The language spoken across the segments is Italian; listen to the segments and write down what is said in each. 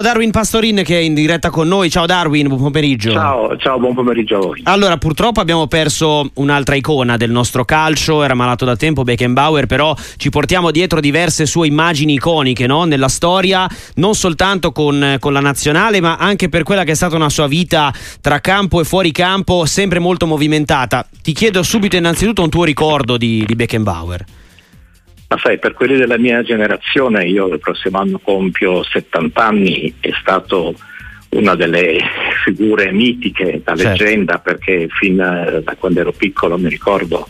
Darwin Pastorin che è in diretta con noi. Ciao Darwin, buon pomeriggio. Ciao, ciao, buon pomeriggio a voi. Allora, purtroppo abbiamo perso un'altra icona del nostro calcio, era malato da tempo Beckenbauer, però ci portiamo dietro diverse sue immagini iconiche no? nella storia, non soltanto con, con, la nazionale, ma anche per quella che è stata una sua vita tra campo e fuori campo, sempre molto movimentata. Ti chiedo subito innanzitutto un tuo ricordo di, di Beckenbauer. Ma sai, per quelli della mia generazione, io il prossimo anno compio 70 anni, è stato una delle figure mitiche da certo. leggenda perché fin da quando ero piccolo mi ricordo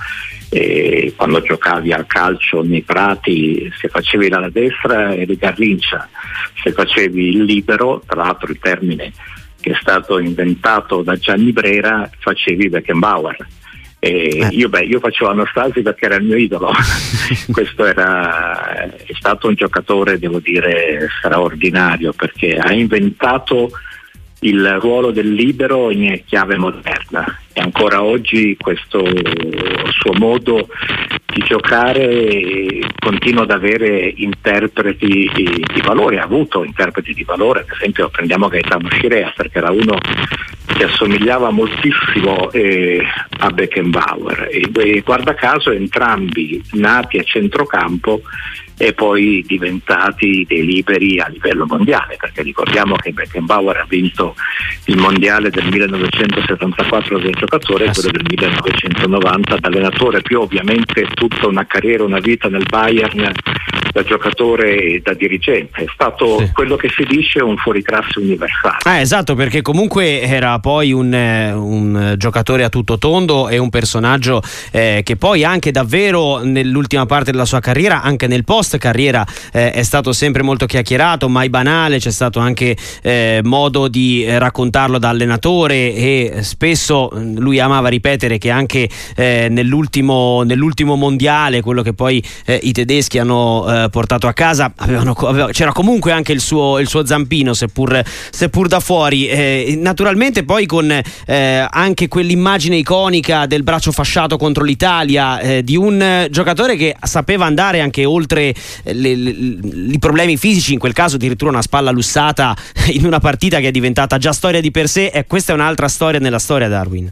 eh, quando giocavi al calcio nei prati se facevi la destra eri Garrincia, se facevi il libero, tra l'altro il termine che è stato inventato da Gianni Brera, facevi Beckenbauer eh. io, beh, io facevo Anastasi perché era il mio idolo, questo era, è stato un giocatore, devo dire, straordinario perché ha inventato il ruolo del libero in chiave moderna e ancora oggi questo suo modo di giocare continua ad avere interpreti di, di valore, ha avuto interpreti di valore, ad esempio prendiamo Gaetano Scirea perché era uno che assomigliava moltissimo eh, a Beckenbauer. E, e guarda caso entrambi nati a centrocampo e poi diventati dei liberi a livello mondiale, perché ricordiamo che Beckenbauer ha vinto il mondiale del 1974 del giocatore e quello del 1990 da allenatore, più ovviamente tutta una carriera, una vita nel Bayern da giocatore e da dirigente, è stato sì. quello che si dice un fuoriclasse universale. Ah, esatto, perché comunque era poi un, eh, un giocatore a tutto tondo e un personaggio eh, che poi anche davvero nell'ultima parte della sua carriera, anche nel post carriera, eh, è stato sempre molto chiacchierato, mai banale, c'è stato anche eh, modo di raccontarlo da allenatore e spesso mm, lui amava ripetere che anche eh, nell'ultimo, nell'ultimo, mondiale, quello che poi eh, i tedeschi hanno portato a casa avevano, aveva, c'era comunque anche il suo, il suo zampino seppur, seppur, da fuori. Eh, naturalmente poi con eh, anche quell'immagine iconica del braccio fasciato contro l'Italia eh, di un giocatore che sapeva andare anche oltre eh, le, le, i problemi fisici in quel caso addirittura una spalla lussata in una partita che è diventata già storia di per sé e questa è un'altra storia nella storia Darwin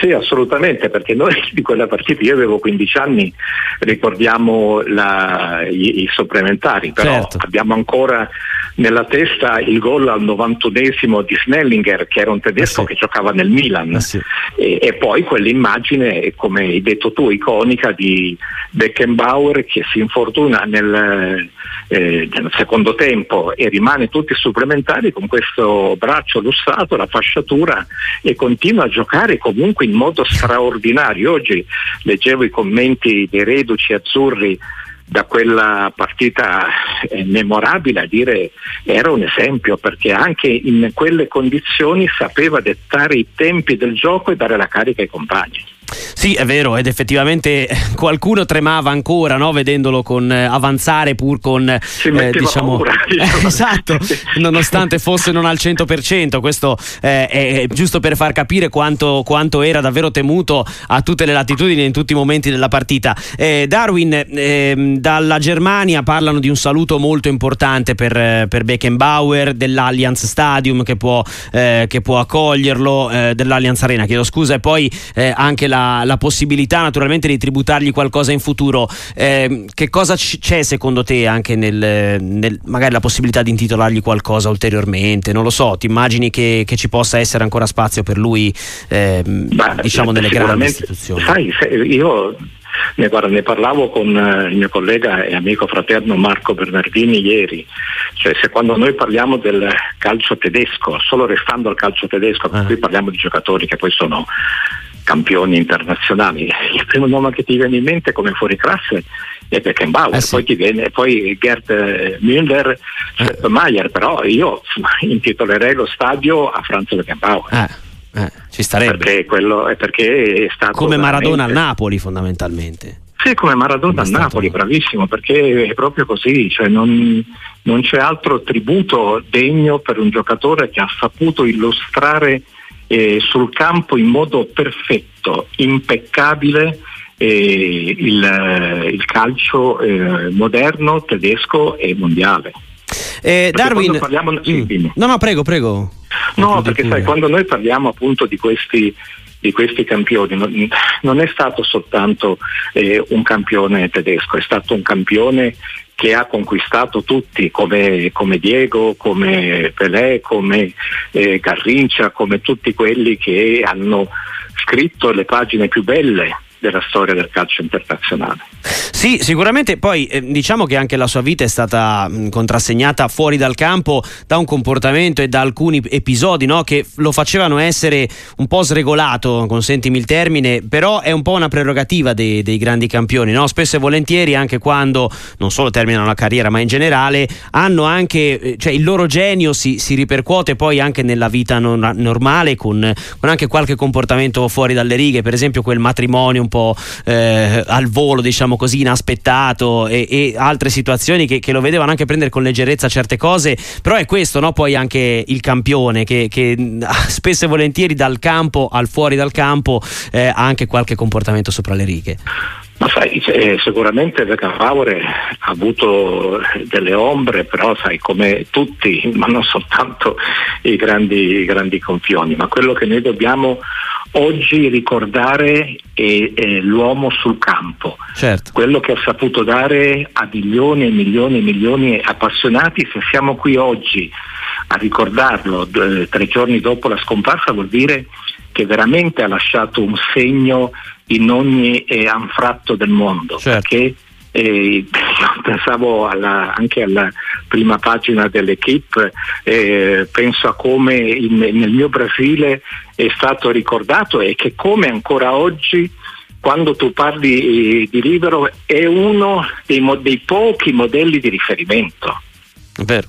sì, assolutamente, perché noi di quella partita, io avevo 15 anni, ricordiamo la, i, i, supplementari, però certo. abbiamo ancora nella testa il gol al 91esimo di Snellinger, che era un tedesco eh sì. che giocava nel Milan, eh sì. e, e, poi quell'immagine, come hai detto tu, iconica di Beckenbauer che si infortuna nel, eh, nel secondo tempo e rimane tutti supplementari con questo braccio lussato, la fasciatura e continua a giocare comunque in modo straordinario. Oggi leggevo i commenti dei reduci azzurri da quella partita eh, memorabile a dire era un esempio perché anche in quelle condizioni sapeva dettare i tempi del gioco e dare la carica ai compagni. Sì, è vero, ed effettivamente qualcuno tremava ancora, no? vedendolo con, eh, avanzare pur con eh, diciamo, paura, eh, esatto, nonostante fosse non al 100%, questo eh, è giusto per far capire quanto, quanto, era davvero temuto a tutte le latitudini in tutti i momenti della partita. Eh, Darwin, ehm, dalla Germania parlano di un saluto molto importante per, per Beckenbauer, dell'Allianz Stadium che può, eh, che può accoglierlo, dell'Allianz Arena, chiedo scusa, e poi anche la la, possibilità naturalmente di tributargli qualcosa in futuro. Eh, che cosa c- c'è secondo te anche nel, nel, magari la possibilità di intitolargli qualcosa ulteriormente? Non lo so, ti immagini che, che ci possa essere ancora spazio per lui eh, Beh, diciamo nelle grandi istituzioni? Sai, io ne, guarda, ne, parlavo con eh, il mio collega e amico fraterno Marco Bernardini ieri, cioè se quando noi parliamo del calcio tedesco, solo restando al calcio tedesco, per ah. cui parliamo di giocatori che poi sono campioni internazionali. Il primo nome che ti viene in mente come fuori classe è Beckenbauer, eh sì. poi, ti viene, poi Gerd eh, Müller, eh. Mayer, però io intitolerei lo stadio a Franz Beckenbauer. Eh. Eh, ci starebbe. Perché, quello, è perché è stato come Maradona al Napoli fondamentalmente. Sì, come Maradona al Napoli, bravissimo, perché è proprio così, cioè non, non, c'è altro tributo degno per un giocatore che ha saputo illustrare eh, sul campo in modo perfetto, impeccabile eh, il, il, calcio eh, moderno, tedesco e mondiale. Eh, Darwin, parliamo... sì, mm. no, no, prego, prego. No, perché sai, quando noi parliamo appunto di questi di questi campioni non, non è stato soltanto eh, un campione tedesco, è stato un campione che ha conquistato tutti come, come Diego, come Pelé, come eh, Garrincia, come tutti quelli che hanno scritto le pagine più belle della storia del calcio internazionale. Sì, sicuramente poi eh, diciamo che anche la sua vita è stata mh, contrassegnata fuori dal campo da un comportamento e da alcuni episodi no, che lo facevano essere un po' sregolato, consentimi il termine, però è un po' una prerogativa dei, dei grandi campioni, no? spesso e volentieri anche quando non solo terminano la carriera ma in generale hanno anche, eh, cioè il loro genio si, si ripercuote poi anche nella vita non, normale con, con anche qualche comportamento fuori dalle righe, per esempio quel matrimonio un po' eh, al volo, diciamo così, inaspettato e, e altre situazioni che, che, lo vedevano anche prendere con leggerezza certe cose, però è questo no? poi anche il campione che, che, spesso e volentieri dal campo al fuori dal campo eh, ha anche qualche comportamento sopra le righe. Ma sai, eh, sicuramente Beckenbauer ha avuto delle ombre, però sai, come tutti, ma non soltanto i grandi, i grandi campioni, ma quello che noi dobbiamo oggi ricordare è, è l'uomo sul campo, certo. quello che ha saputo dare a milioni e milioni e milioni di appassionati. Se siamo qui oggi a ricordarlo d- tre giorni dopo la scomparsa vuol dire che veramente ha lasciato un segno in ogni eh, anfratto del mondo. Certo. Perché eh, pensavo alla, anche alla prima pagina dell'equipe, eh, penso a come in, nel mio Brasile è stato ricordato e che come ancora oggi quando tu parli eh, di libero è uno dei, dei pochi modelli di riferimento. Vero.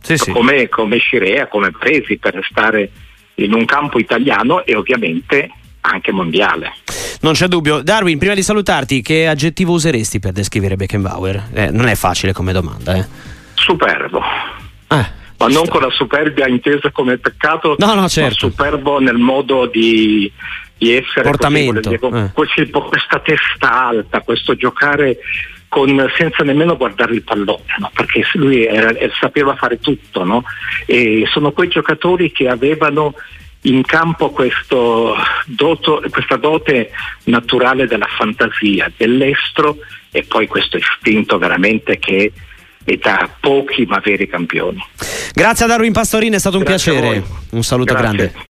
Sì, sì. Come, come Scirea, come Presi per stare in un campo italiano e ovviamente anche mondiale. Non c'è dubbio. Darwin, prima di salutarti, che aggettivo useresti per descrivere Beckenbauer? Eh, non è facile come domanda. Eh. Superbo. Eh, ma non con la superbia intesa come peccato, no, no, certo. ma superbo nel modo di, di essere. Portamento. Così, eh. questa testa alta, questo giocare con, senza nemmeno guardare il pallone, no? perché lui era, sapeva fare tutto. No? E sono quei giocatori che avevano in campo doto, questa dote naturale della fantasia, dell'estro e poi questo istinto veramente che è da pochi ma veri campioni. Grazie a Darwin Pastorini, è stato un Grazie piacere. Un saluto Grazie. grande.